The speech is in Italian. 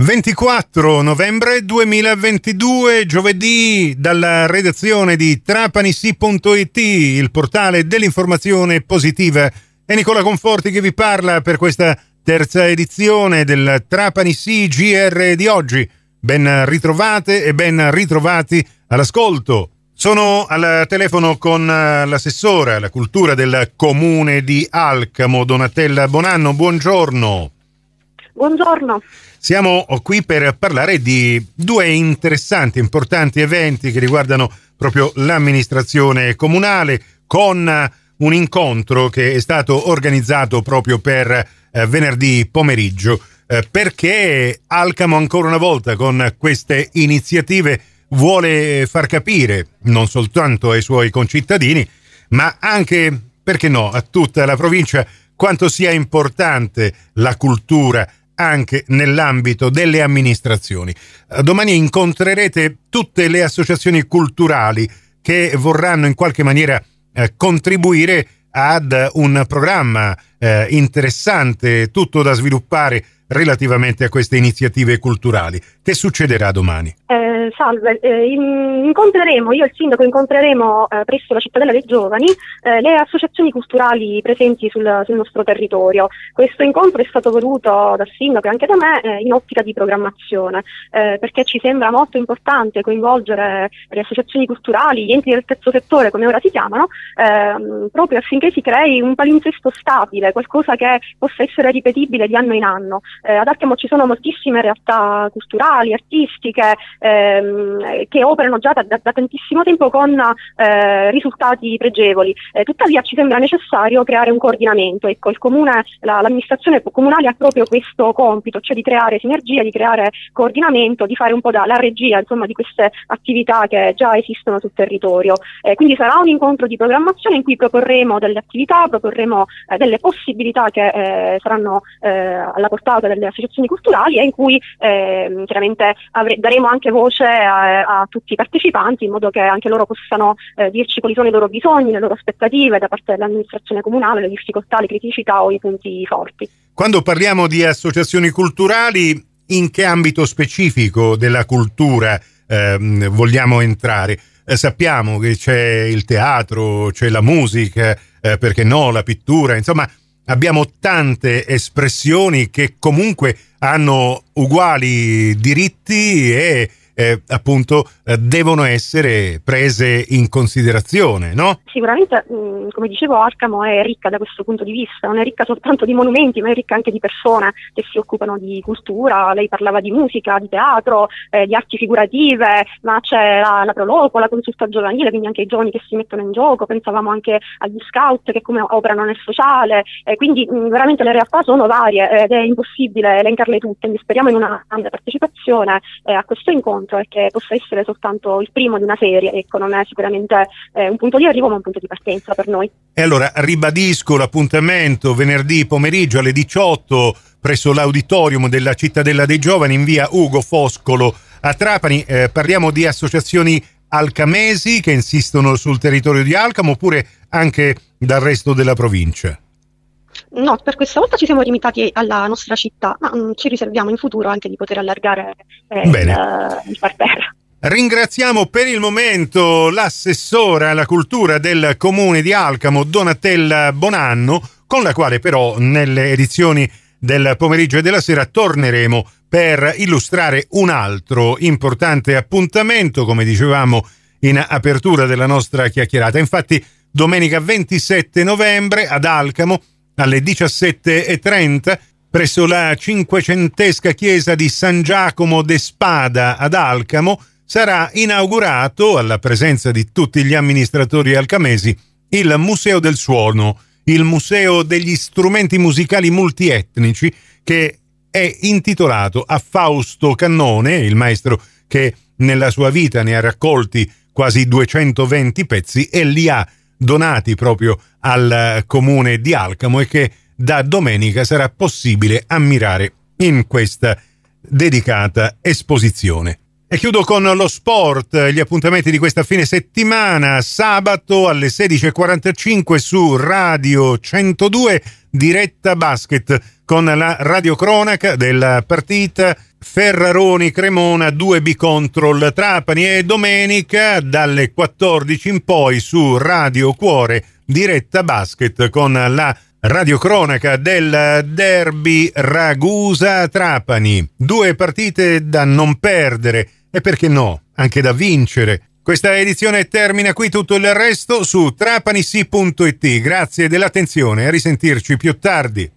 24 novembre 2022, giovedì, dalla redazione di trapanissi.it, il portale dell'informazione positiva. È Nicola Conforti che vi parla per questa terza edizione del Trapanissi GR di oggi. Ben ritrovate e ben ritrovati all'ascolto. Sono al telefono con l'assessore alla cultura del comune di Alcamo, Donatella Bonanno. Buongiorno. Buongiorno. Siamo qui per parlare di due interessanti, importanti eventi che riguardano proprio l'amministrazione comunale con un incontro che è stato organizzato proprio per eh, venerdì pomeriggio. Eh, perché Alcamo ancora una volta con queste iniziative vuole far capire non soltanto ai suoi concittadini ma anche, perché no, a tutta la provincia quanto sia importante la cultura anche nell'ambito delle amministrazioni. Eh, domani incontrerete tutte le associazioni culturali che vorranno in qualche maniera eh, contribuire ad un programma eh, interessante, tutto da sviluppare relativamente a queste iniziative culturali. Che succederà domani? Eh, salve, eh, incontreremo, io e il sindaco incontreremo eh, presso la cittadella dei giovani eh, le associazioni culturali presenti sul, sul, nostro territorio. Questo incontro è stato voluto dal sindaco e anche da me eh, in ottica di programmazione, eh, perché ci sembra molto importante coinvolgere le associazioni culturali, gli enti del terzo settore, come ora si chiamano, ehm, proprio affinché si crei un palinsesto stabile, qualcosa che possa essere ripetibile di anno in anno. Eh, ad Archemo ci sono moltissime realtà culturali, artistiche, ehm, che operano già da, da, da, tantissimo tempo con eh, risultati pregevoli. Eh, tuttavia ci sembra necessario creare un coordinamento. Ecco, il comune, la, l'amministrazione comunale ha proprio questo compito, cioè di creare sinergia, di creare coordinamento, di fare un po' da, la regia insomma, di queste attività che già esistono sul territorio. Eh, quindi sarà un incontro di programmazione in cui proporremo delle attività, proporremo eh, delle possibilità che eh, saranno alla portata delle associazioni culturali e in cui eh, chiaramente avre- daremo anche voce a, a, tutti i partecipanti in modo che anche loro possano eh, dirci quali sono i loro bisogni, le loro aspettative da parte dell'amministrazione comunale, le difficoltà, le criticità o i punti forti. Quando parliamo di associazioni culturali, in che ambito specifico della cultura ehm, vogliamo entrare? Eh, sappiamo che c'è il teatro, c'è la musica, eh, perché no, la pittura, insomma abbiamo tante espressioni che comunque hanno uguali diritti e eh, appunto eh, devono essere prese in considerazione, no? Sicuramente, mh, come dicevo, Arcamo è ricca da questo punto di vista, non è ricca soltanto di monumenti, ma è ricca anche di persone che si occupano di cultura, lei parlava di musica, di teatro, eh, di arti figurative, ma c'è la, la Proloco, la consulta giovanile, quindi anche i giovani che si mettono in gioco, pensavamo anche agli scout che come operano nel sociale, quindi mh, veramente le realtà sono varie ed è impossibile elencarle tutte, quindi speriamo in una grande partecipazione eh, a questo incontro incontro e che possa essere soltanto il primo di una serie, ecco, non è sicuramente eh, un punto di arrivo ma un punto di partenza per noi. E allora ribadisco l'appuntamento venerdì pomeriggio alle 18 presso l'auditorium della Cittadella dei Giovani in via Ugo Foscolo a Trapani. Eh, parliamo di associazioni alcamesi che insistono sul territorio di Alcamo oppure anche dal resto della provincia? No, per questa volta ci siamo limitati alla nostra città, ma mh, mm, ci riserviamo in futuro anche di poter allargare eh, il, il parterre. Ringraziamo per il momento l'assessora alla cultura del comune di Alcamo, Donatella Bonanno, con la quale però nelle edizioni del pomeriggio e della sera torneremo per illustrare un altro importante appuntamento, come dicevamo in apertura della nostra chiacchierata. Infatti, domenica 27 novembre ad Alcamo alle 17.30 presso la cinquecentesca chiesa di San Giacomo de Spada ad Alcamo sarà inaugurato, alla presenza di tutti gli amministratori alcamesi, il Museo del Suono, il Museo degli strumenti musicali multietnici che è intitolato a Fausto Cannone, il maestro che nella sua vita ne ha raccolti quasi 220 pezzi e li ha donati proprio al comune di Alcamo e che da domenica sarà possibile ammirare in questa dedicata esposizione. E chiudo con lo sport, gli appuntamenti di questa fine settimana, sabato alle 16.45 su Radio 102, diretta basket con la radiocronaca della partita Ferraroni Cremona 2B contro Trapani e domenica dalle 14 in poi su Radio Cuore diretta basket con la radiocronaca del derby Ragusa-Trapani. Due partite da non perdere e perché no, anche da vincere. Questa edizione termina qui tutto il resto su trapanisi.it. Grazie dell'attenzione, a risentirci più tardi.